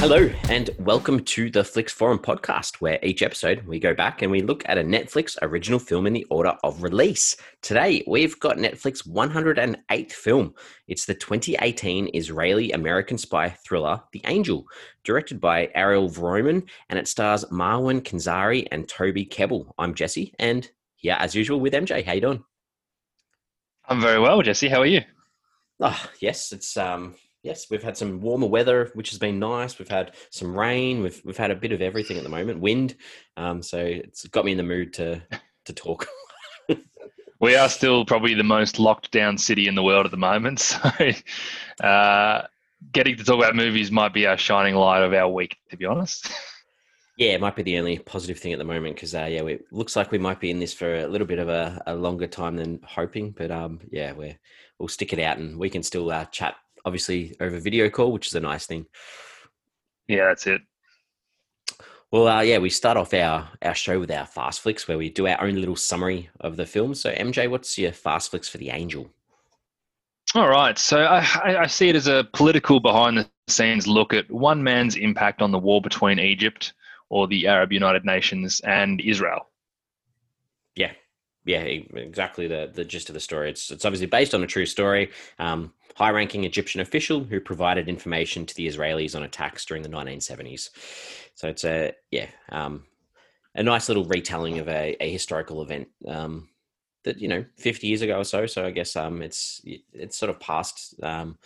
Hello, and welcome to the Flix Forum podcast, where each episode we go back and we look at a Netflix original film in the order of release. Today, we've got Netflix 108th film. It's the 2018 Israeli American spy thriller, The Angel, directed by Ariel Vromen, and it stars Marwan Kenzari and Toby Kebbell. I'm Jesse, and yeah, as usual with MJ. How you doing? I'm very well, Jesse. How are you? Oh, yes, it's um yes, we've had some warmer weather, which has been nice. We've had some rain. We've we've had a bit of everything at the moment. Wind, um, so it's got me in the mood to to talk. we are still probably the most locked down city in the world at the moment. So, uh, getting to talk about movies might be our shining light of our week, to be honest. Yeah, it might be the only positive thing at the moment because uh, yeah, it looks like we might be in this for a little bit of a, a longer time than hoping. But um, yeah, we we'll stick it out and we can still uh, chat obviously over video call, which is a nice thing. Yeah, that's it. Well, uh, yeah, we start off our, our show with our fast flicks where we do our own little summary of the film. So, MJ, what's your fast flicks for The Angel? All right. So, I, I see it as a political behind the scenes look at one man's impact on the war between Egypt or the Arab United Nations and Israel. Yeah, yeah, exactly the the gist of the story. It's it's obviously based on a true story. Um, high-ranking Egyptian official who provided information to the Israelis on attacks during the 1970s. So it's a yeah, um, a nice little retelling of a, a historical event um, that you know 50 years ago or so. So I guess um, it's it's sort of past um,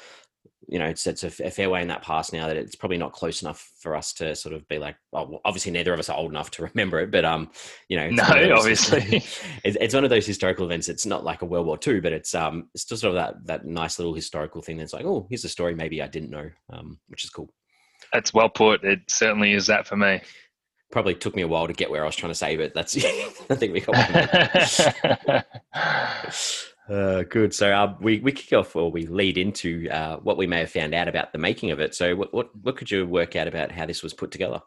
you know, it's, it's a, a, fair way in that past now that it's probably not close enough for us to sort of be like, well, obviously neither of us are old enough to remember it, but um, you know, no, obviously, it's, it's, one of those historical events. It's not like a World War II, but it's um, it's just sort of that that nice little historical thing that's like, oh, here's a story maybe I didn't know, um, which is cool. That's well put. It certainly is that for me. Probably took me a while to get where I was trying to say, but that's I think we got. Uh, good. So uh, we we kick off or we lead into uh, what we may have found out about the making of it. So what what, what could you work out about how this was put together?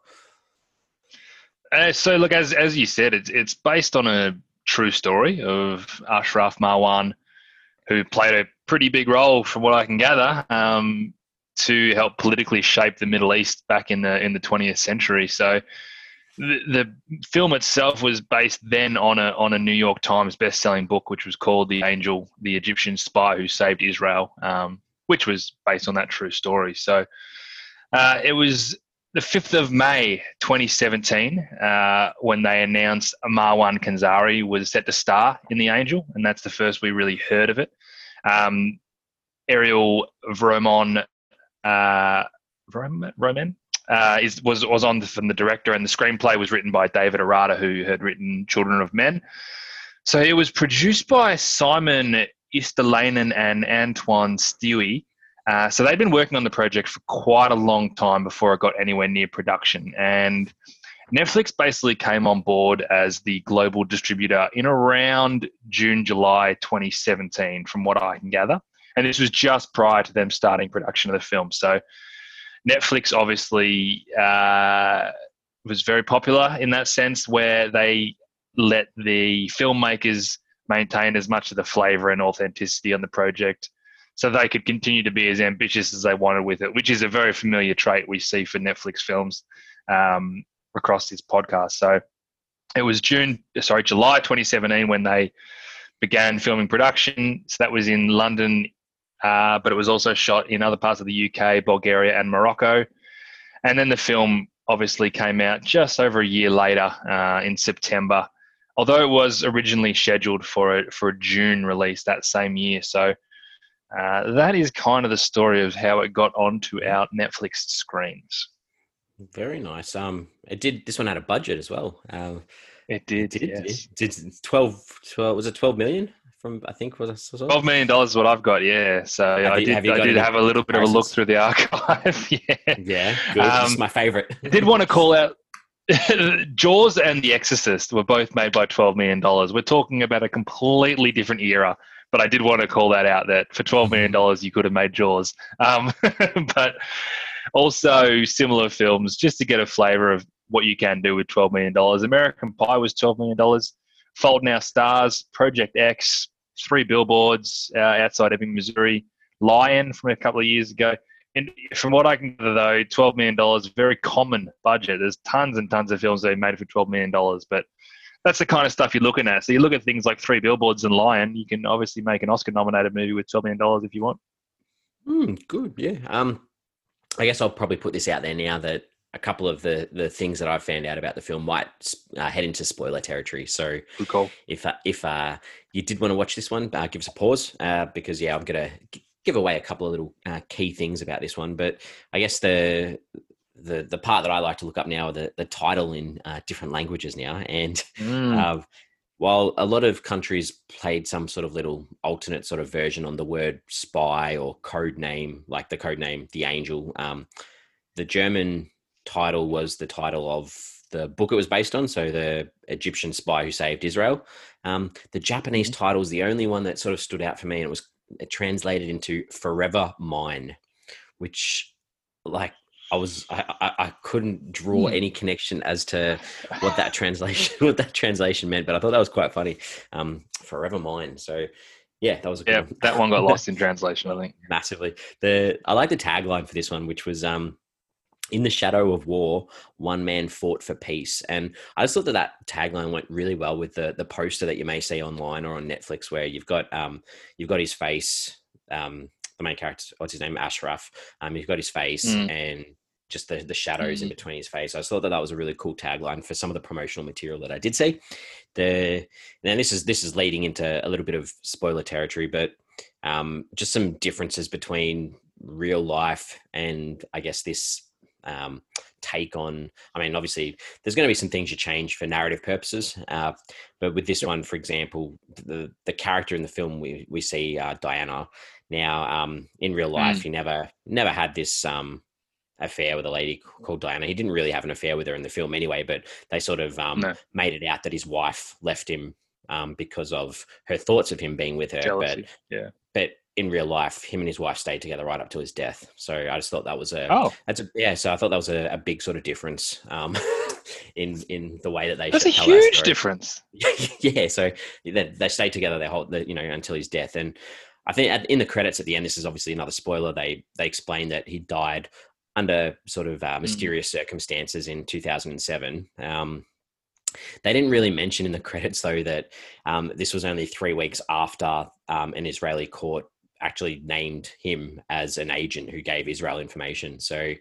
Uh, so look, as as you said, it's it's based on a true story of Ashraf Marwan, who played a pretty big role, from what I can gather, um, to help politically shape the Middle East back in the in the 20th century. So the, film itself was based then on a on a New York Times best-selling book, which was called "The Angel: The Egyptian Spy Who Saved Israel," um, which was based on that true story. So uh, it was the 5th of May 2017 uh, when they announced Marwan Kenzari was set to star in The Angel, and that's the first we really heard of it. Um, Ariel Vromen, uh, Roman, uh, is, was was on the, from the director, and the screenplay was written by David Arata, who had written Children of Men. So it was produced by Simon Istolainen and Antoine Stewie. Uh, so they'd been working on the project for quite a long time before it got anywhere near production. And Netflix basically came on board as the global distributor in around June, July 2017, from what I can gather. And this was just prior to them starting production of the film. So Netflix obviously uh, was very popular in that sense, where they let the filmmakers maintain as much of the flavor and authenticity on the project so they could continue to be as ambitious as they wanted with it, which is a very familiar trait we see for Netflix films um, across this podcast. So it was June, sorry, July 2017 when they began filming production. So that was in London, uh, but it was also shot in other parts of the UK, Bulgaria, and Morocco. And then the film obviously came out just over a year later uh, in September, although it was originally scheduled for a, for a June release that same year. So uh, that is kind of the story of how it got onto our Netflix screens. Very nice. Um, it did. This one had a budget as well. Um, it did. It did, yes. did 12, 12 Was it twelve million? From I think was, twelve million dollars is what I've got. Yeah, so have I you, did. I did have a little bit of a look through the archive. yeah, yeah, good. Um, my favorite. I did want to call out. Jaws and The Exorcist were both made by twelve million dollars. We're talking about a completely different era, but I did want to call that out. That for twelve million dollars, you could have made Jaws. Um, but also similar films, just to get a flavor of what you can do with twelve million dollars. American Pie was twelve million dollars. Fault in Our Stars, Project X, three billboards uh, outside Ebbing, Missouri, Lion from a couple of years ago. in, from what I can gather, though, twelve million dollars very common budget. There's tons and tons of films are made for twelve million dollars, but that's the kind of stuff you're looking at. So you look at things like Three Billboards and Lion. You can obviously make an Oscar-nominated movie with twelve million dollars if you want. Mm, good, yeah. Um, I guess I'll probably put this out there now that a couple of the the things that I've found out about the film might uh, head into spoiler territory. So if uh, if uh, you did want to watch this one, uh, give us a pause uh, because yeah, I'm gonna give away a couple of little uh, key things about this one. But I guess the the the part that I like to look up now are the the title in uh, different languages now, and Mm. uh, while a lot of countries played some sort of little alternate sort of version on the word spy or code name, like the code name The Angel, um, the German title was the title of the book it was based on. So, The Egyptian Spy Who Saved Israel. Um, the Japanese title is the only one that sort of stood out for me, and it was translated into Forever Mine, which, like, I was I, I, couldn't draw Hmm. any connection as to what that translation what that translation meant, but I thought that was quite funny. Um, forever mine. So yeah, that was a good Yeah, one. that one got lost in translation. I think. massively. The I like the tagline for this one, which was um, in the shadow of war, one man fought for peace, and I just thought that that tagline went really well with the the poster that you may see online or on Netflix, where you've got um, you've got his face, um, the main character, what's his name, Ashraf. Um, you've got his face Mm. and just the the shadows in Mm. between his face. I just thought that that was a really cool tagline for some of the promotional material that I did see. The now this is this is leading into a little bit of spoiler territory, but um, just some differences between real life and I guess this um, take on. I mean, obviously, there's going to be some things you change for narrative purposes, uh, but with this one, for example, the the character in the film we we see uh, Diana now um, in real life. He never never had this. Um, affair with a lady called Diana. He didn't really have an affair with her in the film anyway, but they sort of um, No. made it out that his wife left him um, because of her thoughts of him being with her. Jealousy. But yeah. but in real life, him and his wife stayed together right up to his death. So I just thought that was a Oh, that's a yeah. So I thought that was a, a big sort of difference um, in in the way that they that's a that huge story. difference. yeah, so they, they stayed together their whole, the, you know, until his death. And I think at, in the credits at the end, this is obviously another spoiler. They they explain that he died under sort of uh, mysterious circumstances in 2007. Um, they didn't really mention in the credits though that um, this was only three weeks after um, an Israeli court actually named him as an agent who gave Israel information. So,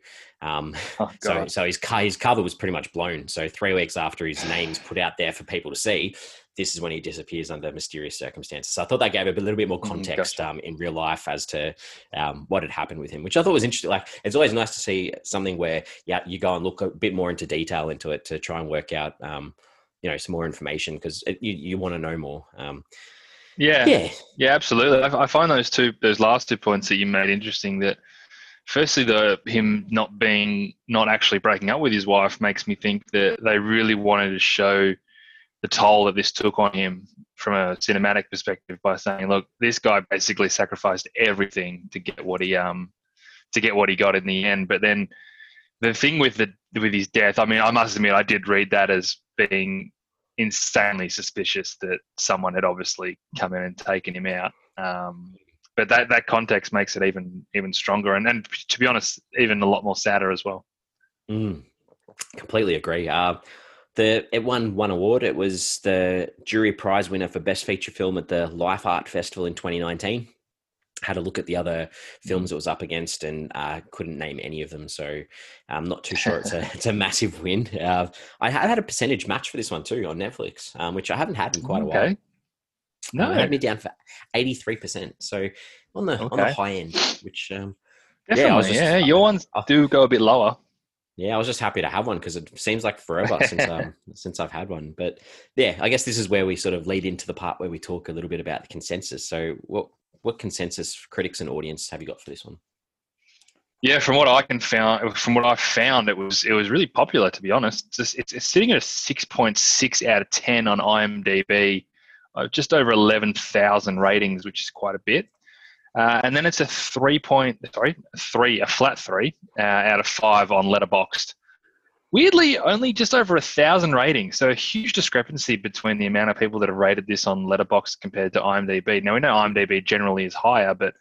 um, Oh, so, so his his cover was pretty much blown. So three weeks after his name's put out there for people to see, this is when he disappears under mysterious circumstances. So I thought that gave a little bit more Mm, context gotcha. um, in real life as to um, what had happened with him, which I thought was interesting. Like it's always nice to see something where yeah you go and look a bit more into detail into it to try and work out um, you know some more information because you you want to know more. Yeah, yeah, Yeah, absolutely. I, I find those two, those last two points that you made interesting. That firstly, the him not being, not actually breaking up with his wife makes me think that they really wanted to show the toll that this took on him from a cinematic perspective by saying, "Look, this guy basically sacrificed everything to get what he um to get what he got in the end." But then the thing with the with his death, I mean, I must admit, I did read that as being insanely suspicious that someone had obviously come in and taken him out. Um, but that, that context makes it even even stronger, and, and to be honest, even a lot more sadder as well. Mm, completely agree. Uh, the it won one award. It was the jury prize winner for best feature film at the Life Art Festival in 2019. Had a look at the other films it was up against and uh, couldn't name any of them. So I'm not too sure it's a it's a massive win. Uh, I had had a percentage match for this one too on Netflix, um, which I haven't had in quite a while. Okay. No, No, it had me down for 83 percent. So on the on the high end, which um, Yeah, just- your ones I- do go a bit lower. Yeah, I was just happy to have one because it seems like forever since um, since I've had one. But yeah, I guess this is where we sort of lead into the part where we talk a little bit about the consensus. So, what what consensus critics and audience have you got for this one? Yeah, from what I can found, from what I found, it was it was really popular. To be honest, it's, it's, it's sitting at a six point six out of ten on IMDb, uh, just over eleven thousand ratings, which is quite a bit. Uh, and then it's a three point, sorry, three, a flat three uh, out of five on Letterboxd. Weirdly, only just over a thousand ratings, so a huge discrepancy between the amount of people that have rated this on Letterbox compared to IMDb. Now we know IMDb generally is higher, but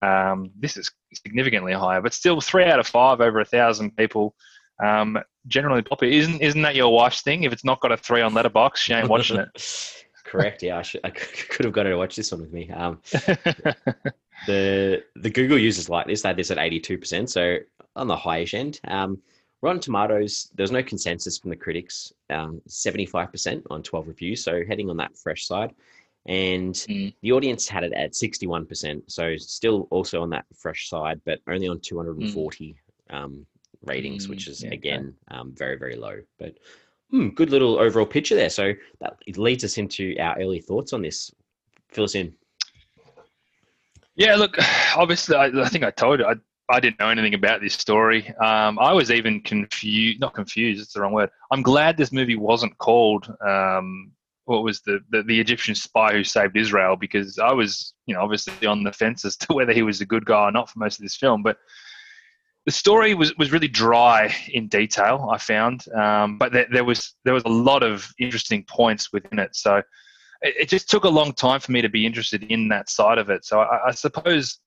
Um, this is significantly higher, but still three out of five over a thousand people. Um, generally popular. Isn't isn't that your wife's thing? If it's not got a three on Letterbox, she ain't watching it. Correct. Yeah, I, should, I could have got her to watch this one with me. Um, the the Google users like this. They had this at eighty two percent, so on the highish end. Um, Rotten Tomatoes, there's no consensus from the critics. Um, 75% on 12 reviews, so heading on that fresh side. And Mm. the audience had it at 61%, so still also on that fresh side, but only on 240 um, ratings, which Mm, is yeah, again um, very, very low. But hmm, good little overall picture there. So that leads us into our early thoughts on this. Fill us in. Yeah, look, obviously, I, I think I told you, I, I didn't know anything about this story. Um, I was even confused, not confused, it's the wrong word. I'm glad this movie wasn't called, um, what was the, the, the Egyptian spy who saved Israel, because I was, you know, obviously on the fence as to whether he was a good guy or not for most of this film. But the story was, was really dry in detail, I found. Um, but there, there, was, there was a lot of interesting points within it. So, it it just took a long time for me to be interested in that side of it. So I, I suppose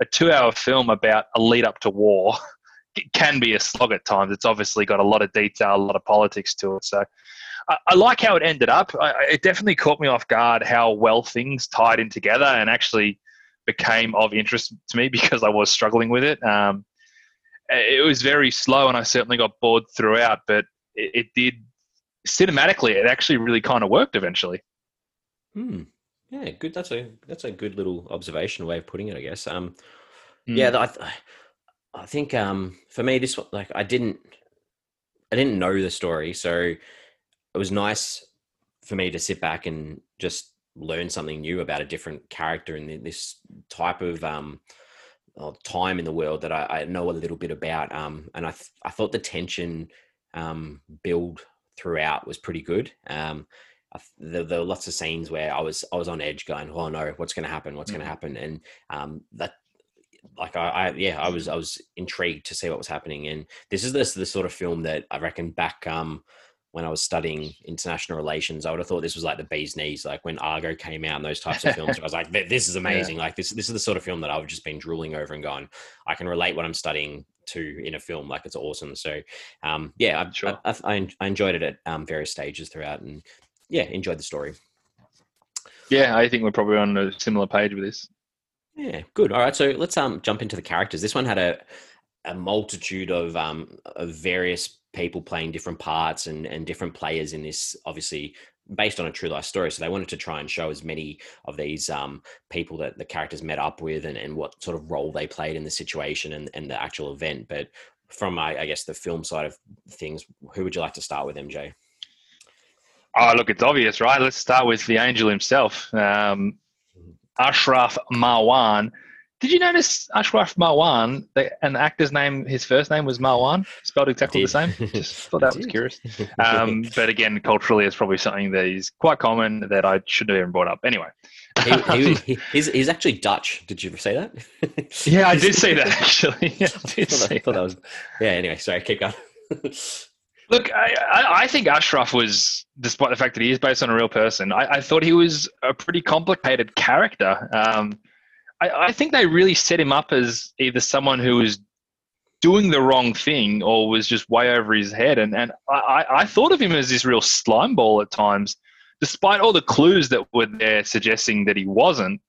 a two-hour film about a lead up to war it can be a slog at times. It's obviously got a lot of detail, a lot of politics to it. So I, I like how it ended up. I- it definitely caught me off guard how well things tied in together and actually became of interest to me because I was struggling with it. Um, it was very slow, and I certainly got bored throughout. But it, it did cinematically. It actually really kind of worked eventually. Hmm. Yeah, good. That's a that's a good little observation way of putting it, I guess. Um, Mm. yeah, I, th- I think um, for me, this one, like I didn't, I didn't know the story, so it was nice for me to sit back and just learn something new about a different character in this type of um, uh, time in the world that I, I know a little bit about. Um, and I th- I thought the tension um, build throughout was pretty good. Um, there, there were lots of scenes where I was I was on edge, going, "Oh no, what's going to happen? What's going to happen?" And um, that, like, I, I yeah, I was I was intrigued to see what was happening. And this is this the sort of film that I reckon back um, when I was studying international relations, I would have thought this was like the bee's knees, like when Argo came out and those types of films. I was like, this is amazing. Like this this is the sort of film that I've just been drooling over and gone, I can relate what I'm studying to in a film. Like it's awesome. So um, yeah, I, Sure. I, I, I enjoyed it at um, various stages throughout, and yeah, enjoyed the story. Yeah, I think we're probably on a similar page with this. Yeah, good. All right, so let's um jump into the characters. This one had a a multitude of um of various people playing different parts and and different players in this. Obviously, based on a true life story, so they wanted to try and show as many of these um people that the characters met up with and and what sort of role they played in the situation and and the actual event. But from I, I guess the film side of things, who would you like to start with, MJ? Oh, look, it's obvious, right? Let's start with the angel himself, um, Ashraf Marwan. Did you notice Ashraf Marwan, the, an actor's name, his first name was Marwan, spelled exactly the same? Just thought that was curious. Um, but again, culturally, it's probably something that is quite common that I shouldn't have even brought up. Anyway. he, he, he, he's, he's actually Dutch. Did you ever say that? yeah, I did say that actually. Yeah, I I thought, that, I thought that. that was. Yeah. Anyway, sorry. Keep going. Look, I, I, think Ashraf was, despite the fact that he is based on a real person, I, I thought he was a pretty complicated character. Um, I, I think they really set him up as either someone who was doing the wrong thing or was just way over his head. And, and I, I I thought of him as this real slime ball at times, despite all the clues that were there suggesting that he wasn't.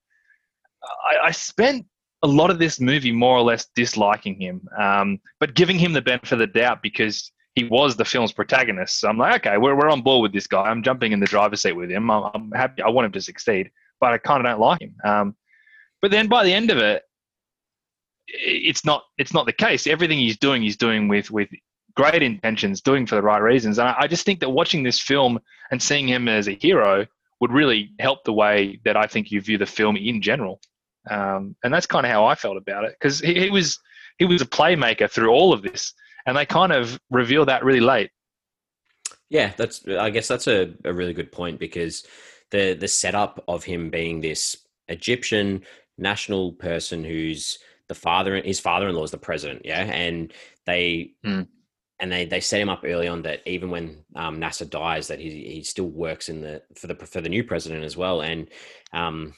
I, I spent a lot of this movie more or less disliking him, um, but giving him the benefit of the doubt because he was the film's protagonist. So I'm like, okay, we're, we're on board with this guy. I'm jumping in the driver's seat with him. I'm, I'm happy. I want him to succeed, but I kind of don't like him. Um, but then by the end of it, it's not it's not the case. Everything he's doing, he's doing with with great intentions, doing for the right reasons. And I, I just think that watching this film and seeing him as a hero would really help the way that I think you view the film in general. Um, and that's kind of how I felt about it because he, he was he was a playmaker through all of this, and they kind of reveal that really late. Yeah, that's. I guess that's a, a really good point because the the setup of him being this Egyptian national person who's the father, his father-in-law is the president. Yeah, and they Hmm. and they they set him up early on that even when um, Nasser dies, that he he still works in the for the for the new president as well. And um,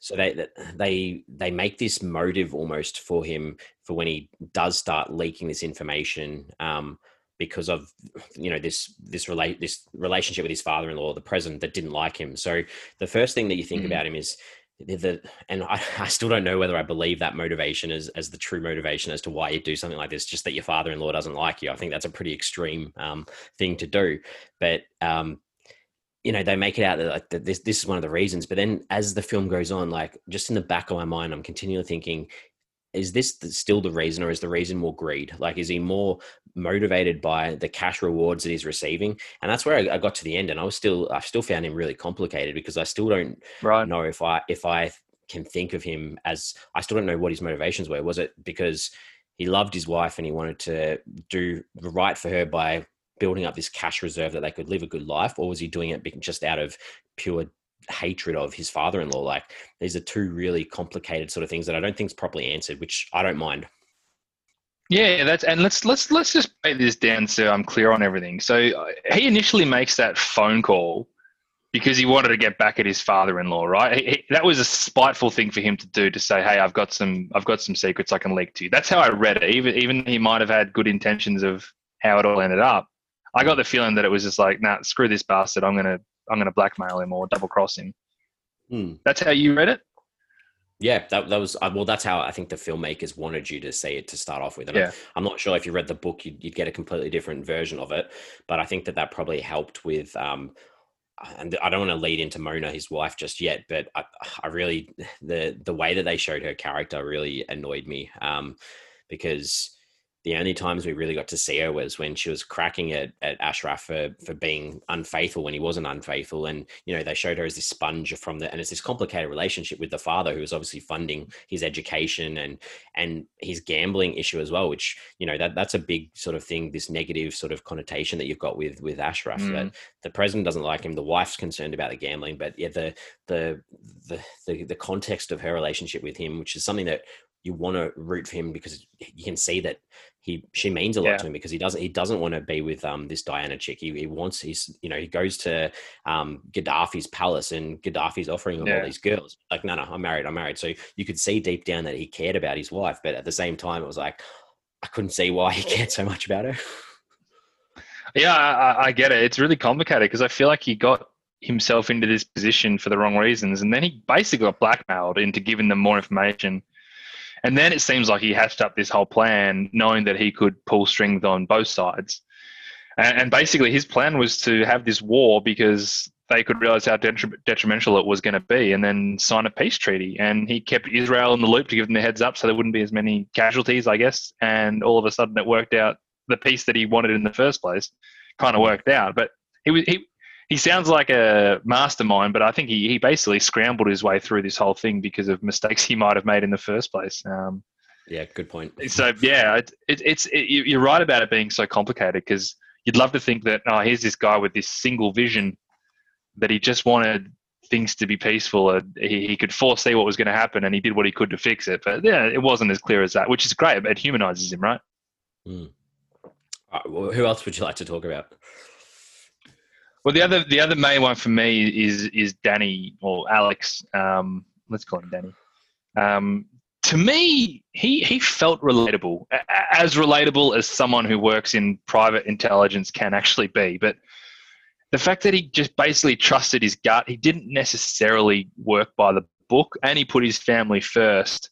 So they they they make this motive almost for him for when he does start leaking this information um, because of you know this this relate this relationship with his father-in-law, the president that didn't like him. So the first thing that you think mm. about him is the and I, I, still don't know whether I believe that motivation as as the true motivation as to why you do something like this. Just that your father-in-law doesn't like you. I think that's a pretty extreme um, thing to do. But um, you know they make it out that, like, that this this is one of the reasons but then as the film goes on like just in the back of my mind i'm continually thinking is this still the reason or is the reason more greed? Like is he more motivated by the cash rewards that he's receiving? And that's where I, I got to the end and i was still i still found him really complicated because i still don't right. know if i if i can think of him as i still don't know what his motivations were. Was it because he loved his wife and he wanted to do the right for her by building up this cash reserve that they could live a good life, or was he doing it just out of pure hatred of his father-in-law? Like these are two really complicated sort of things that I don't think is properly answered, which I don't mind. Yeah, that's and let's let's let's just break this down so I'm clear on everything. So uh, he initially makes that phone call because he wanted to get back at his father-in-law, right? He, he, that was a spiteful thing for him to do to say, "Hey, I've got some I've got some secrets I can leak to you." That's how I read it. Even even he might have had good intentions of how it all ended up. I got the feeling that it was just like, nah, screw this bastard. I'm gonna I'm gonna blackmail him or double cross him. Hmm. That's how you read it. Yeah, that, that was uh, well. That's how I think the filmmakers wanted you to say it to start off with. And yeah. I'm, I'm not sure if you read the book, you'd, you'd, get a completely different version of it. But I think that that probably helped with. Um, and I don't want to lead into Mona, his wife, just yet, but I, I really the the way that they showed her character really annoyed me um, because the only times we really got to see her was when she was cracking at, at Ashraf for, for being unfaithful when he wasn't unfaithful. And, you know, they showed her as this sponge from the, and it's this complicated relationship with the father who was obviously funding his education and, and his gambling issue as well, which, you know, that that's a big sort of thing, this negative sort of connotation that you've got with, with Ashraf mm. that the president doesn't like him. The wife's concerned about the gambling, but yeah, the, the, the, the, the context of her relationship with him, which is something that you want to root for him because you can see that he she means a lot yeah. to him because he doesn't he doesn't want to be with um this Diana chick. He, he wants he's you know he goes to um Gaddafi's palace and Gaddafi's offering him yeah. all these girls. Like no no I'm married I'm married. So you could see deep down that he cared about his wife, but at the same time it was like I couldn't see why he cared so much about her. Yeah, I, I get it. It's really complicated because I feel like he got himself into this position for the wrong reasons, and then he basically got blackmailed into giving them more information and then it seems like he hatched up this whole plan, knowing that he could pull strings on both sides. And, and basically, his plan was to have this war because they could realize how detrimental it was going to be and then sign a peace treaty. And he kept Israel in the loop to give them the heads up so there wouldn't be as many casualties, I guess. And all of a sudden, it worked out. The peace that he wanted in the first place kind of worked out. But he was he he sounds like a mastermind, but I think he, he basically scrambled his way through this whole thing because of mistakes he might have made in the first place. Um, yeah, good point. So yeah, it, it, it's it, you're right about it being so complicated because you'd love to think that oh, here's this guy with this single vision that he just wanted things to be peaceful and he, he could foresee what was going to happen and he did what he could to fix it. But yeah, it wasn't as clear as that, which is great. It humanizes him, right? Mm. Right, well, who else would you like to talk about? Well, the other the other main one for me is is Danny or Alex. Um, let's call him Danny. Um, to me, he he felt relatable, as relatable as someone who works in private intelligence can actually be. But the fact that he just basically trusted his gut, he didn't necessarily work by the book, and he put his family first.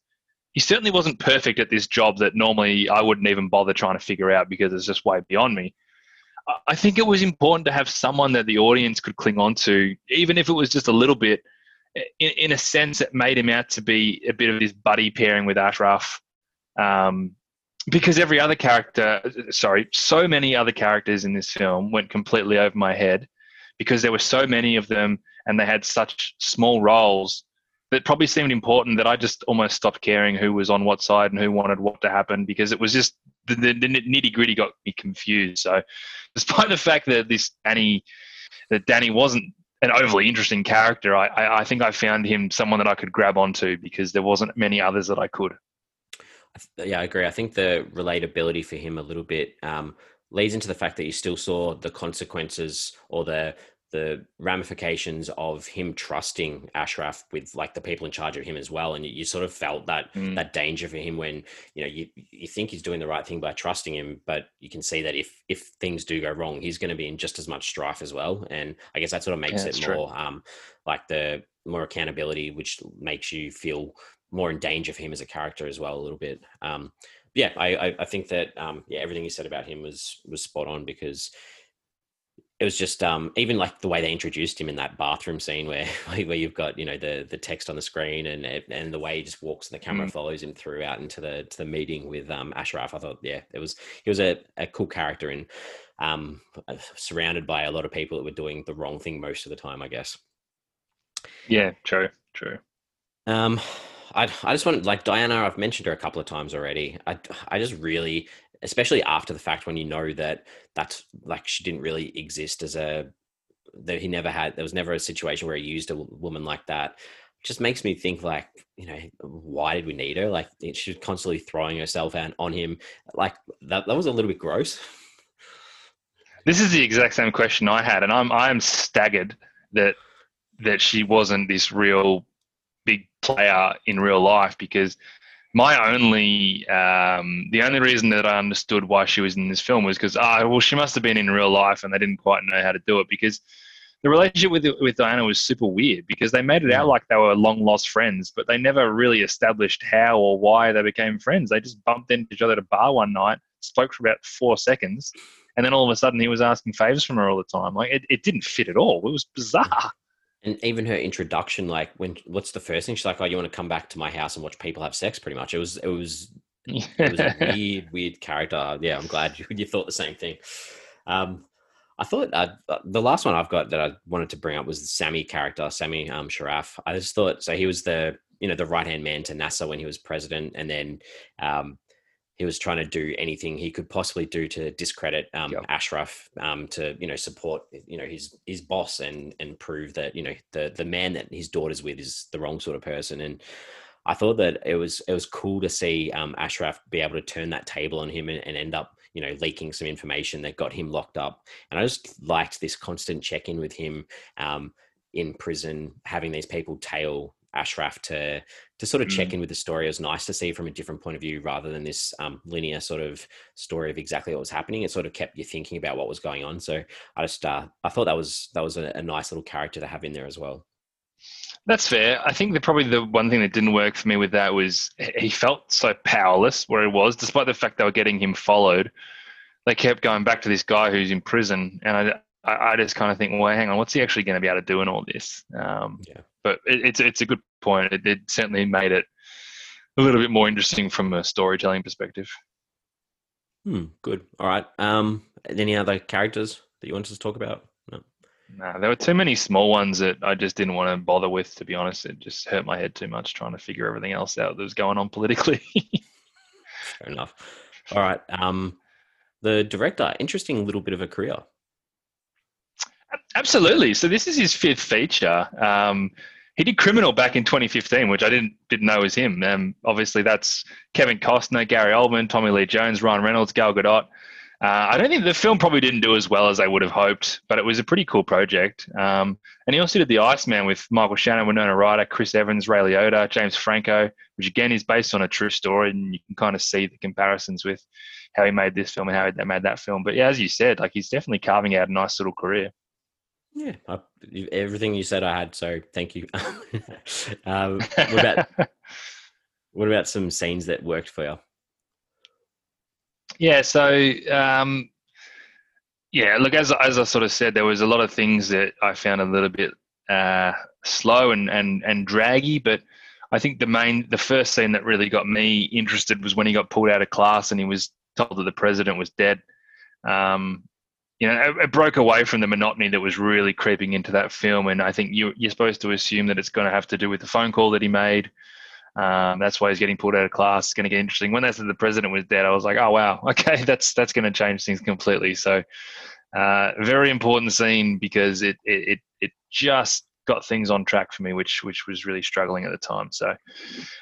He certainly wasn't perfect at this job that normally I wouldn't even bother trying to figure out because it's just way beyond me. I think it was important to have someone that the audience could cling on to, even if it was just a little bit. In, in a sense, it made him out to be a bit of his buddy pairing with Ashraf, um, because every other character, sorry, so many other characters in this film went completely over my head, because there were so many of them and they had such small roles that probably seemed important that I just almost stopped caring who was on what side and who wanted what to happen because it was just the, the, the nitty gritty got me confused. So, despite the fact that this Danny, that Danny wasn't an overly interesting character, I, I, I think I found him someone that I could grab onto because there wasn't many others that I could. Yeah, I agree. I think the relatability for him a little bit um, leads into the fact that you still saw the consequences or the the ramifications of him trusting Ashraf with like the people in charge of him as well. And you, you sort of felt that mm. that danger for him when you know you you think he's doing the right thing by trusting him, but you can see that if if things do go wrong, he's going to be in just as much strife as well. And I guess that sort of makes yeah, it more um like the more accountability, which makes you feel more in danger for him as a character as well a little bit. Um, yeah, I, I think that um, yeah everything you said about him was was spot on because it was just um, even like the way they introduced him in that bathroom scene where where you've got you know the the text on the screen and and the way he just walks and the camera mm. follows him throughout into the to the meeting with um, Ashraf. I thought yeah, it was he was a, a cool character and um, surrounded by a lot of people that were doing the wrong thing most of the time, I guess. Yeah, true, true. Um, I I just want like Diana. I've mentioned her a couple of times already. I I just really especially after the fact when you know that that's like she didn't really exist as a that he never had there was never a situation where he used a woman like that. Just makes me think like you know why did we need her? Like she's constantly throwing herself out on him. Like that, that was a little bit gross. This is the exact same question i had and i'm i'm staggered that that she wasn't this real big player in real life because my only um, the only reason that I understood why she was in this film was because ah well she must have been in real life and they didn't quite know how to do it because the relationship with with Diana was super weird because they made it out like they were long lost friends but they never really established how or why they became friends. They just bumped into each other at a bar one night spoke for about four seconds and then all of a sudden he was asking favors from her all the time. Like it, it didn't fit at all. It was bizarre and even her introduction, like when what's the first thing? She's like, "Oh, you want to come back to my house and watch people have sex?" Pretty much. It was it was it was a weird weird character. Yeah, I'm glad you, you thought the same thing. Um, I thought uh, the last one I've got that I wanted to bring up was the Sami character, Sammy um, Sharaf. I just thought so. He was the you know the right hand man to Nasser when he was president, and then um, he was trying to do anything he could possibly do to discredit um, yep. Ashraf um, to you know support you know his his boss and and prove that you know the the man that his daughter's with is the wrong sort of person and I thought that it was it was cool to see um, Ashraf be able to turn that table on him and, and end up you know leaking some information that got him locked up and I just liked this constant check in with him um, in prison having these people tail Ashraf to to sort of check mm. in with the story. It was nice to see from a different point of view rather than this um, linear sort of story of exactly what was happening. It sort of kept you thinking about what was going on. So I just uh, I thought that was that was a, a nice little character to have in there as well. That's fair. I think the, probably the one thing that didn't work for me with that was he felt so powerless where he was, despite the fact they were getting him followed. They kept going back to this guy who's in prison, and I, I, just kind of think, well, hang on, what's he actually going to be able to do in all this? Um, yeah but it, it's it's a good point. It, it certainly made it a little bit more interesting from a storytelling perspective. Hmm, good. All right. Um, any other characters that you wanted to talk about? No. Nah, there were too many small ones that I just didn't want to bother with. To be honest, it just hurt my head too much trying to figure everything else out that was going on politically. Fair enough. All right. Um, the director, interesting little bit of a career. Absolutely. So this is his fifth feature. Um, he did Criminal back in 2015, which I didn't didn't know was him. Um, obviously, that's Kevin Costner, Gary Oldman, Tommy Lee Jones, Ryan Reynolds, Gal Gadot. Uh, I don't think the film probably didn't do as well as they would have hoped, but it was a pretty cool project. Um, and he also did The Iceman with Michael Shannon, Winona Ryder, Chris Evans, Ray Liotta, James Franco, which again is based on a true story, and you can kind of see the comparisons with how he made this film and how he made that film. But yeah, as you said, like he's definitely carving out a nice little career. Yeah, I, everything you said I had, so thank you. um, what about what about some scenes that worked for you? Yeah, so um, yeah, look as as I sort of said, there was a lot of things that I found a little bit uh, slow and and and draggy, but I think the main the first scene that really got me interested was when he got pulled out of class and he was told that the president was dead. Um, you know, it, it, broke away from the monotony that was really creeping into that film. And I think you, you're supposed to assume that it's going to have to do with the phone call that he made. Um, that's why he's getting pulled out of class. It's going to get interesting. When they said the president was dead, I was like, oh wow, okay, that's that's going to change things completely. So, uh, very important scene because it it it just got things on track for me, which which was really struggling at the time. So,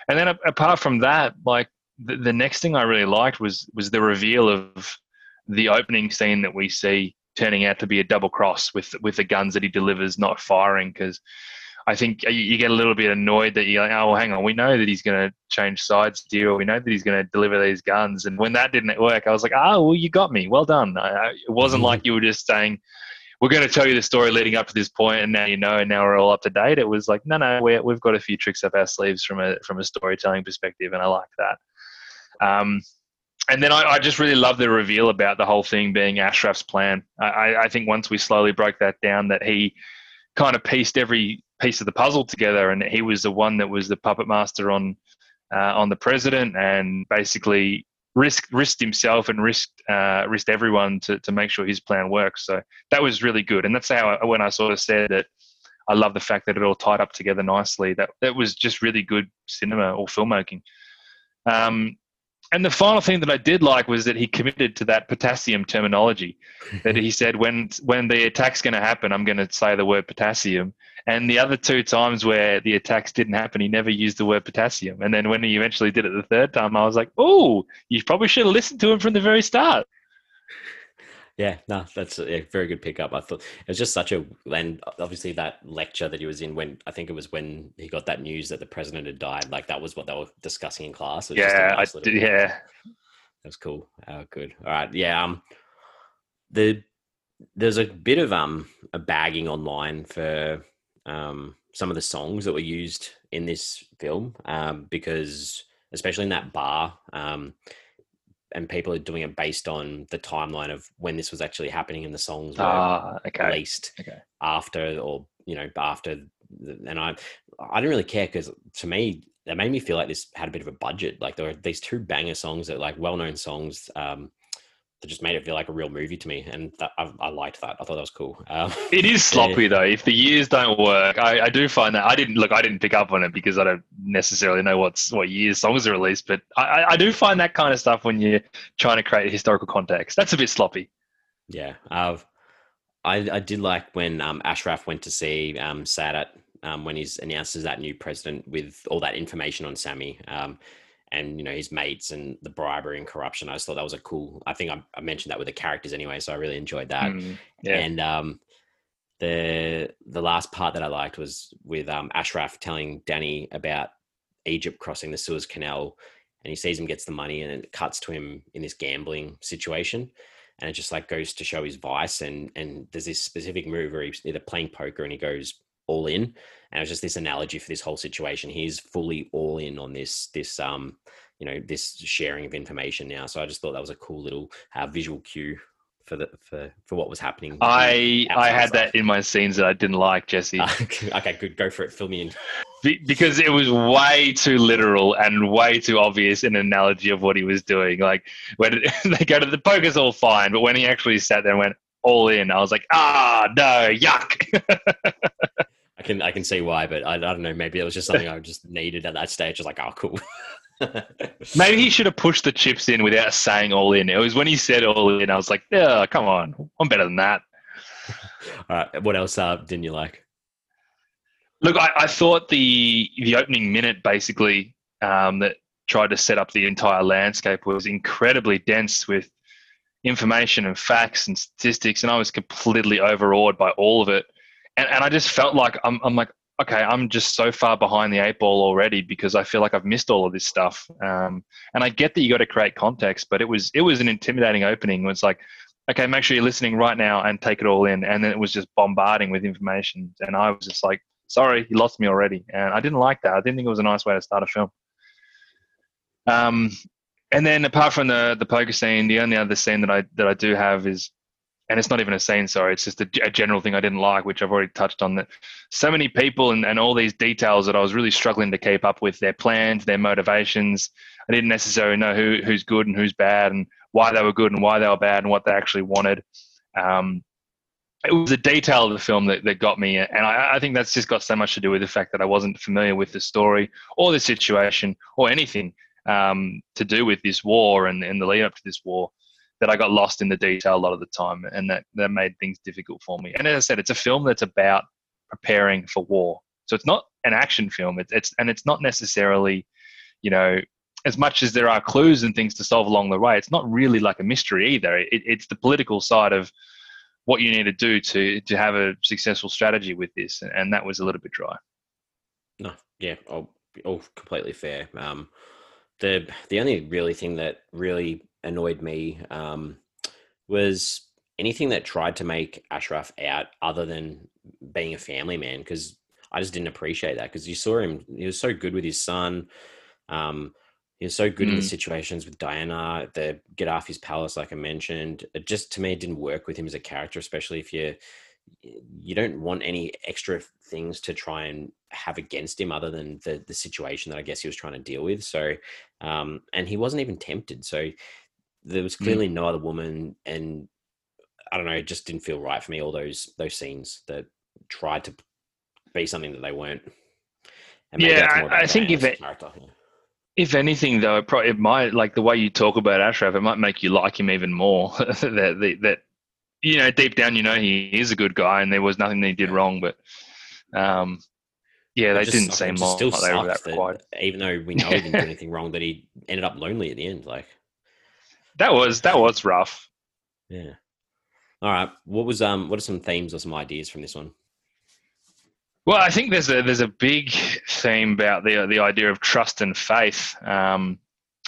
and then apart from that, like the, the next thing I really liked was was the reveal of the opening scene that we see turning out to be a double cross with with the guns that he delivers not firing because I think you get a little bit annoyed that you're like, oh, well, hang on, we know that he's going to change sides here, or we know that he's going to deliver these guns. And when that didn't work, I was like, oh, well, you got me. Well done. I, it wasn't mm-hmm. like you were just saying, we're going to tell you the story leading up to this point, and now you know, and now we're all up to date. It was like, no, no, we we've got a few tricks up our sleeves from a from a storytelling perspective, and I like that. Um, and then I, I, just really love the reveal about the whole thing being Ashraf's plan. I, I think once we slowly broke that down, that he kind of pieced every piece of the puzzle together, and he was the one that was the puppet master on uh, on the president, and basically risked risked himself and risked uh, risked everyone to to make sure his plan works. So that was really good, and that's how I, when I sort of said that. I love the fact that it all tied up together nicely. That that was just really good cinema or filmmaking. Um, and the final thing that I did like was that he committed to that potassium terminology. that he said, when when the attack's going to happen, I'm going to say the word potassium. And the other two times where the attacks didn't happen, he never used the word potassium. And then when he eventually did it the third time, I was like, oh, you probably should have listened to him from the very start. Yeah, no, that's a very good pickup. I thought it was just such a, and obviously that lecture that he was in when I think it was when he got that news that the president had died. Like that was what they were discussing in class. Yeah, nice I, yeah, that's cool. Oh, good. All right, yeah. Um, the there's a bit of um a bagging online for um some of the songs that were used in this film um because especially in that bar um and people are doing it based on the timeline of when this was actually happening and the songs were uh, okay. released okay. after or you know after and i i didn't really care because to me that made me feel like this had a bit of a budget like there were these two banger songs that like well-known songs um that just made it feel like a real movie to me, and that, I, I, liked that. I thought that was cool. Um, it is sloppy yeah. though. If the years don't work, I, I, do find that I didn't look. I didn't pick up on it because I don't necessarily know what's what years songs are released, but I, I do find that kind of stuff when you're trying to create historical context. That's a bit sloppy. Yeah, I I did like when um, Ashraf went to see um, Sadat um, when he's announced as that new president with all that information on Sammy. Um, and you know his mates and the bribery and corruption. I just thought that was a cool. I think I, I mentioned that with the characters anyway, so I really enjoyed that. Mm, yeah. And um, the the last part that I liked was with um, Ashraf telling Danny about Egypt crossing the Suez Canal, and he sees him gets the money, and it cuts to him in this gambling situation, and it just like goes to show his vice. And and there's this specific move where he's either playing poker and he goes all in. And it's just this analogy for this whole situation. He's fully all in on this, this, um, you know, this sharing of information now. So I just thought that was a cool little uh, visual cue for the for for what was happening. I I had stuff. that in my scenes that I didn't like, Jesse. Uh, okay, good. Go for it. Fill me in. Be, because it was way too literal and way too obvious an analogy of what he was doing. Like when they go to the poker's all fine, but when he actually sat there and went all in, I was like, ah, no, yuck. can I can see why, but I, I don't know. Maybe it was just something I just needed at that stage. I was like, oh, cool. maybe he should have pushed the chips in without saying all in. It was when he said all in, I was like, yeah, come on, I'm better than that. all right, what else uh, didn't you like? Look, I, I thought the the opening minute basically um, that tried to set up the entire landscape was incredibly dense with information and facts and statistics, and I was completely overawed by all of it and, and I just felt like I'm, I'm like, okay, I'm just so far behind the eight ball already because I feel like I've missed all of this stuff. Um, and I get that you got to create context, but it was it was an intimidating opening. It was like, okay, make sure you're listening right now and take it all in. And then it was just bombarding with information, and I was just like, sorry, you lost me already. And I didn't like that. I didn't think it was a nice way to start a film. Um, and then apart from the the poker scene, the only other scene that I that I do have is and it's not even a scene sorry it's just a, a, general thing i didn't like which i've already touched on that so many people and, and all these details that i was really struggling to keep up with their plans their motivations. I didn't necessarily know who, who's good and who's bad and why they were good and why they were bad and what they actually wanted. Um, it was the detail of the film that, that got me and I, I think that's just got so much to do with the fact that i wasn't familiar with the story or the situation or anything um, to do with this war and, and the lead up to this war that I got lost in the detail a lot of the time, and that that made things difficult for me. And as I said, it's a film that's about preparing for war, so it's not an action film. It's it's and it's not necessarily, you know, as much as there are clues and things to solve along the way. It's not really like a mystery either. It, it's the political side of what you need to do to to have a successful strategy with this, and that was a little bit dry. No, yeah, all, all completely fair. Um, the the only really thing that really annoyed me um, was anything that tried to make Ashraf out other than being a family man because I just didn't appreciate that because you saw him he was so good with his son um, he was so good mm. in the mm. situations with Diana the Gaddafi's palace like I mentioned it just to me it didn't work with him as a character especially if you you don't want any extra things to try and have against him other than the the situation that I guess he was trying to deal with so um, and he wasn't even tempted so there was mm. clearly mm. no other woman and I don't know, it just didn't feel right for me. All those those scenes that tried to be something that they weren't. yeah, I, I think if it, if anything, though, it, probably, it might like the way you talk about Ashraf, it might make you like him even more. that, that, that you know, deep down, you know, he is a good guy, and there was nothing that he did wrong. But um, yeah, they just, didn't seem like still they were that required. Even though we know he didn't do anything wrong, that he ended up lonely at the end. Like that was that was rough. Yeah. All right. What was um? What are some themes or some ideas from this one? Well, I think there's a there's a big theme about the the idea of trust and faith. Um,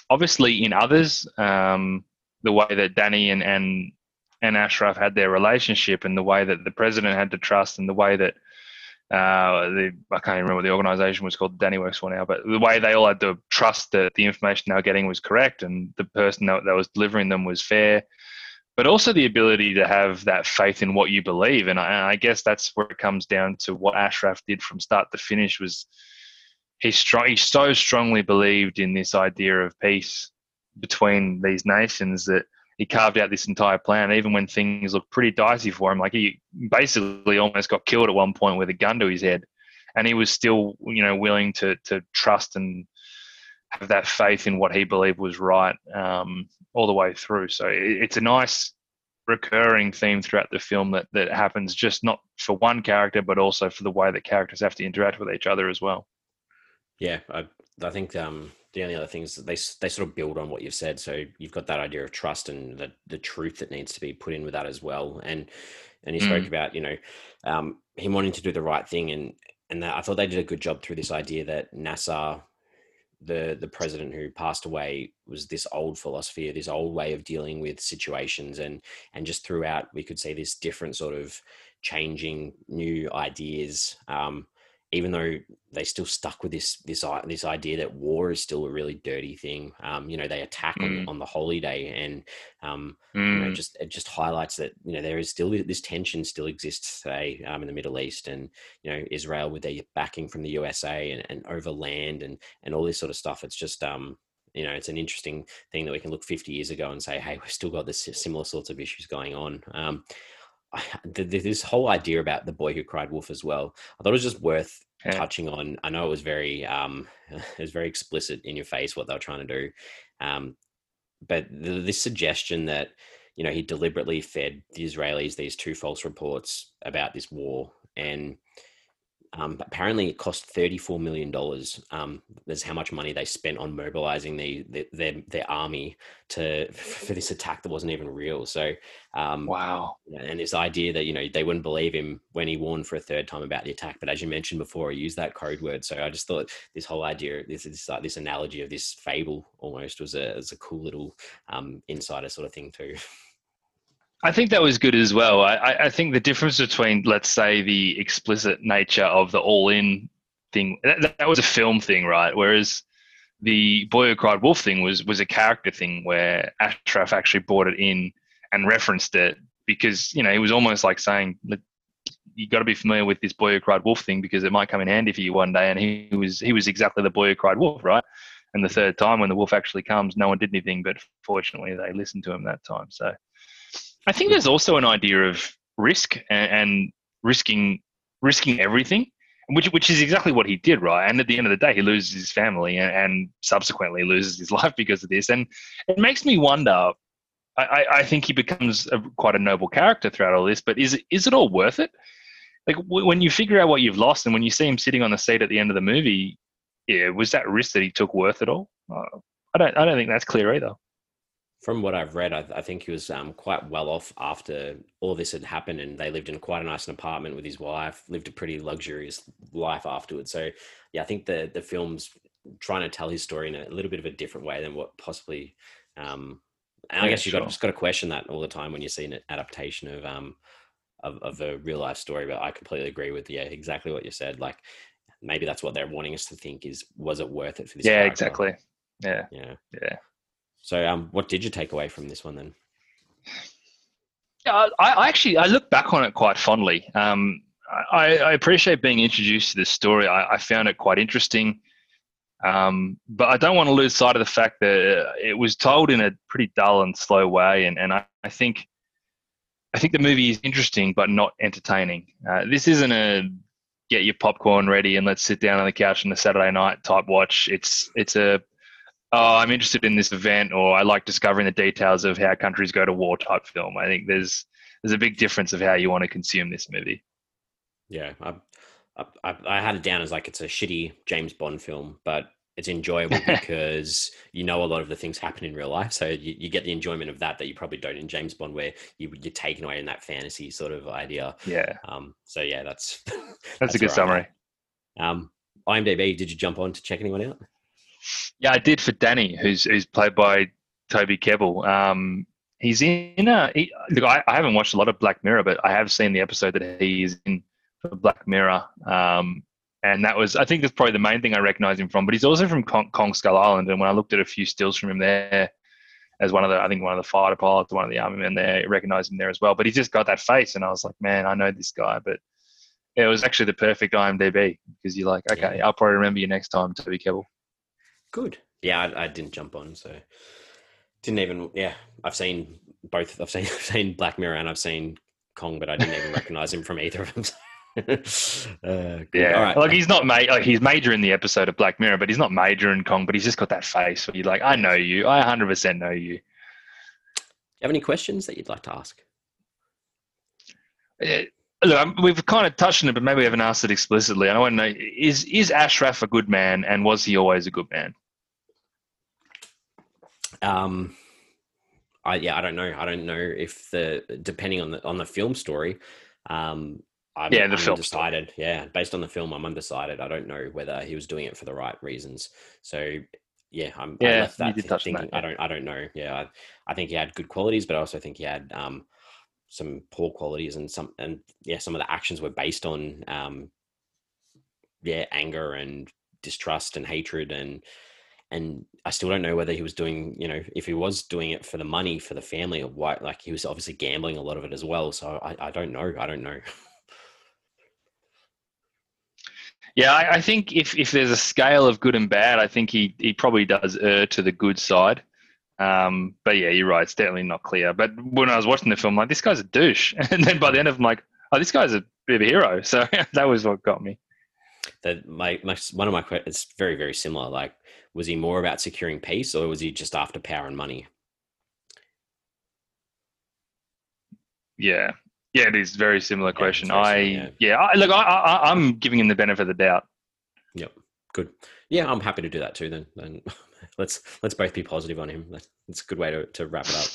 obviously, in others, um, the way that Danny and and and Ashraf had their relationship, and the way that the president had to trust, and the way that uh, the, I can't even remember what the organization was called, Danny works for now, but the way they all had to trust that the information they were getting was correct and the person that, that was delivering them was fair but also the ability to have that faith in what you believe. And I, I, guess that's where it comes down to what Ashraf did from start to finish was he strong, he so strongly believed in this idea of peace between these nations that he carved out this entire plan, even when things looked pretty dicey for him. Like he basically almost got killed at one point with a gun to his head, and he was still, you know, willing to to trust and have that faith in what he believed was right um, all the way through. So it, it's a nice recurring theme throughout the film that, that happens just not for one character, but also for the way that characters have to interact with each other as well. Yeah, I, I think um, the only other things they they sort of build on what you've said. So you've got that idea of trust and the the truth that needs to be put in with that as well. And and you spoke mm. about you know um, him wanting to do the right thing and and that, I thought they did a good job through this idea that Nasser, the the president who passed away was this old philosophy, this old way of dealing with situations, and and just throughout we could see this different sort of changing new ideas. Um, even though they still stuck with this this this idea that war is still a really dirty thing. Um, you know, they attack mm. on, on the holy day, and um, mm. you know, mm. just it just highlights that you know there is still this tension still exists today um, in the Middle East, and you know Israel with their backing from the USA and, and over land and and all this sort of stuff. It's just um, you know, it's an interesting thing that we can look 50 years ago and say, hey, we've still got this similar sorts of issues going on. Um, this whole idea about the boy who cried wolf as well. I thought it was just worth yeah. touching on. I know it was very, um, it was very explicit in your face what they were trying to do, um, but the, this suggestion that you know he deliberately fed the Israelis these two false reports about this war and um, apparently, it cost thirty-four million dollars. Um, that's how much money they spent on mobilizing the, the, their their army to for this attack that wasn't even real. So, um, wow! And this idea that you know they wouldn't believe him when he warned for a third time about the attack, but as you mentioned before, he used that code word. So I just thought this whole idea, this this, uh, this analogy of this fable almost was a was a cool little um, insider sort of thing too. I think that was good as well. I, I think the difference between, let's say, the explicit nature of the all-in thing that, that was a film thing, right? Whereas the Boy Who Cried Wolf thing was was a character thing where Ashraf actually brought it in and referenced it because you know he was almost like saying you got to be familiar with this Boy Who Cried Wolf thing because it might come in handy for you one day. And he was he was exactly the Boy Who Cried Wolf, right? And the third time when the wolf actually comes, no one did anything, but fortunately they listened to him that time. So I think there's also an idea of risk and, and risking risking everything, which which is exactly what he did, right? And at the end of the day, he loses his family and, and subsequently loses his life because of this. And it makes me wonder. I, I think he becomes a, quite a noble character throughout all this, but is is it all worth it? Like w- when you figure out what you've lost, and when you see him sitting on the seat at the end of the movie, yeah, was that risk that he took worth it all? Uh, I don't I don't think that's clear either. From what I've read, I, I think he was um, quite well off after all this had happened, and they lived in quite a nice apartment with his wife, lived a pretty luxurious life afterwards. So, yeah, I think the the film's trying to tell his story in a little bit of a different way than what possibly. Um, and I Yeah, guess you got sure. just got to question that all the time when you see an adaptation of um of, of a real life story. But I completely agree with yeah exactly what you said. Like maybe that's what they're wanting us to think is was it worth it for this? Yeah, character? exactly. Yeah, Yeah. yeah. So um, what did you take away from this one then? Yeah, I, I actually I look back on it quite fondly. Um, I, I appreciate being introduced to this story. I, I found it quite interesting, um, but I don't want to lose sight of the fact that uh, it was told in a pretty dull and slow way, and, and I, I think I think the movie is interesting but not entertaining. Uh, this isn't a get your popcorn ready and let's sit down on the couch on a Saturday night type watch. It's it's a oh, I'm interested in this event, or I like discovering the details of how countries go to war type film. I think there's there's a big difference of how you want to consume this movie. Yeah, I, I, I had it down as like it's a shitty James Bond film, but it's enjoyable because you know a lot of the things happen in real life, so you, you get the enjoyment of that that you probably don't in James Bond, where you you're taken away in that fantasy sort of idea. Yeah, Um, so yeah, that's that's, a good summary. Um, IMDb, did you jump on to check anyone out? Yeah, I did for Danny, who's who's played by Toby Kebbell. Um, he's in a he, look. I, I haven't watched a lot of Black Mirror, but I have seen the episode that he is in for Black Mirror. Um, and that was, I think, that's probably the main thing I recognize him from. But he's also from Kong, Kong Skull Island, and when I looked at a few stills from him there, as one of the, I think one of the fighter pilots, one of the army men there, recognized him there as well. But he's just got that face, and I was like, man, I know this guy. But it was actually the perfect IMDb because you're like, okay, Yeah. I'll probably remember you next time, Toby Kebbell. Good. Yeah, I, I didn't jump on, so didn't even. Yeah, I've seen both. I've seen I've seen Black Mirror and I've seen Kong, but I didn't even recognize him from either of them. uh. Yeah, All right. like he's not ma- like he's major in the episode of Black Mirror, but he's not major in Kong. But he's just got that face where you're like, I know you, I 100 percent know you. Do you have any questions that you'd like to ask? Uh, Look, we've kind of touched on it, but maybe we haven't asked it explicitly. I want to know: is is Ashraf a good man, and was he always a good man? Um, I yeah, I don't know. I don't know if the depending on the on the film story. Um, I'm, Yeah, the I'm film story. Yeah, based on the film, I'm undecided. I don't know whether he was doing it for the right reasons. So yeah, I'm I Yeah, left you that thinking. that, I don't. I don't know. Yeah, I, I think he had good qualities, but I also think he had um some poor qualities and some and yeah, some of the actions were based on um yeah anger and distrust and hatred and and I still don't know whether he was doing, you know, if he was doing it for the money for the family or what. Like he was obviously gambling a lot of it as well. So I, I don't know. I don't know. Yeah, I, I think if if there's a scale of good and bad, I think he he probably does err to the good side. Um, but yeah, you're right. It's definitely not clear. But when I was watching the film, like this guy's a douche, and then by the end of, it, I'm like, oh, this guy's a bit of a hero. So that was what got me. That my, my one of my questions it's very very similar. Like, was he more about securing peace or was he just after power and money? Yeah, yeah, it is very similar Yeah, question. very I similar, yeah, I, look, I, I I'm giving him the benefit of the doubt. Yep. Good. Yeah, I'm happy to do that too. Then, then let's let's both be positive on him. That's, that's a good way to, to wrap it up.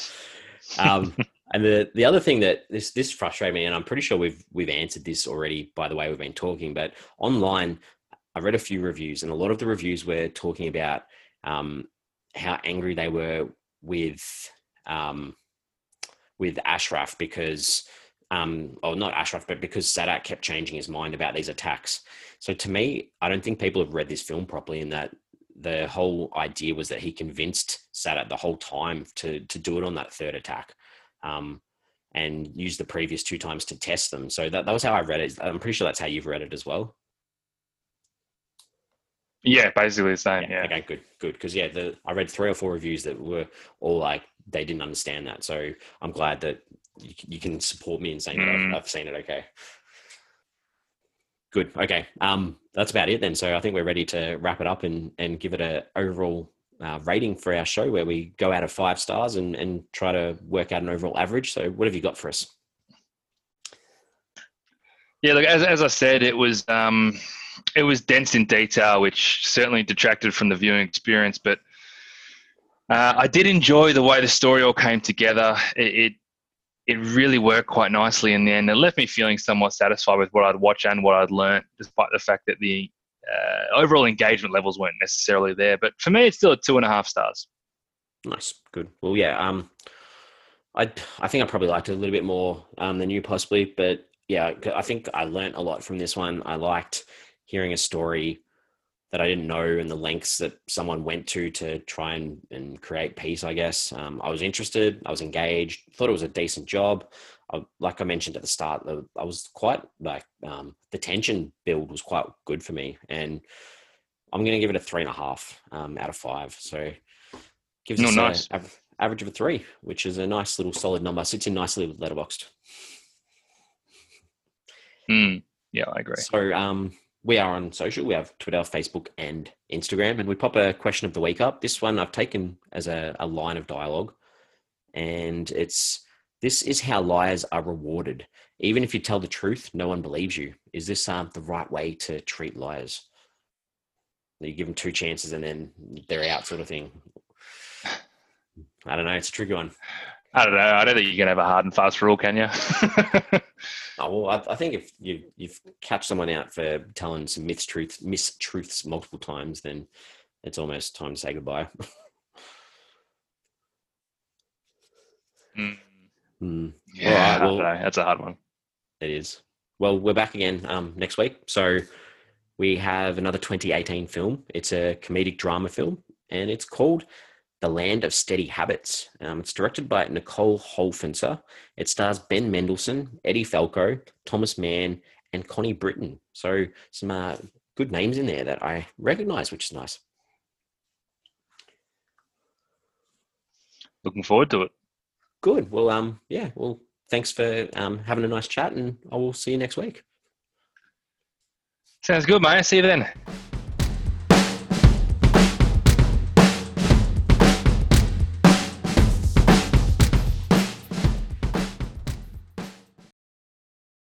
Um, and the the other thing that this this frustrated me, and I'm pretty sure we've we've answered this already by the way we've been talking, but online, I read a few reviews, and a lot of the reviews were talking about um, how angry they were with um, with Ashraf because. Um, or not Ashraf, but because Sadat kept changing his mind about these attacks. So to me, I don't think people have read this film properly in that the whole idea was that he convinced Sadat the whole time to to do it on that third attack. Um, and use the previous two times to test them. So that, that was how I read it. I'm pretty sure that's how you've read it as well. Yeah, basically the same. Yeah, Okay, good, good. Because yeah, the I read three or four reviews that were all like they didn't understand that. So I'm glad that you, you can support me in saying that Mm. I've, I've seen it. Okay. Good. Okay. Um, that's about it then. So I think we're ready to wrap it up and and give it a overall uh, rating for our show, where we go out of five stars and and try to work out an overall average. So what have you got for us? Yeah, look, as, as I said, it was um, it was dense in detail, which certainly detracted from the viewing experience. But Uh, I did enjoy the way the story all came together. It, it, it really worked quite nicely in the end. It left me feeling somewhat satisfied with what I'd watched and what I'd learned, despite the fact that the uh, overall engagement levels weren't necessarily there. But for me, it's still a two and a half stars. Nice, good. Well, yeah. Um, I I think I probably liked it a little bit more um, than you possibly, but yeah, I think I learned a lot from this one. I liked hearing a story that I didn't know and the lengths that someone went to to try and, and create peace, I guess. Um, I was interested, I was engaged, thought it was a decent job. I, like I mentioned at the start, I was quite like um, the tension build was quite good for me. And I'm going to give it a three and a half um, out of five. So gives no, us nice. a, average of a three, which is a nice little solid number. Sits in nicely with Letterboxd. Mm, yeah, I agree. So um, we are on social. We have Twitter, Facebook, and Instagram, and we pop a question of the week up. This one I've taken as a, a line of dialogue, and it's this is how liars are rewarded. Even if you tell the truth, no one believes you. Is this um, the right way to treat liars? You give them two chances and then they're out, sort of thing. I don't know. It's a tricky one. I don't know. I don't think you can have a hard and fast rule, can you? oh well, I, I, think if you you've catch someone out for telling some myths, truths, mistruths multiple times, then it's almost time to say goodbye. mm. Mm. Yeah, well, that's a hard one. It is. Well, we're back again um, next week, so we have another 2018 film. It's a comedic drama film, and it's called the Land of Steady Habits. Um, it's directed by Nicole Holofcener. It stars Ben Mendelsohn, Edie Falco, Thomas Mann, and Connie Britton. So some uh, good names in there that I recognize, which is nice. Looking forward to it. Good. Well, um, yeah. Well, thanks for um, having a nice chat, and I will see you next week. Sounds good, mate. See you then.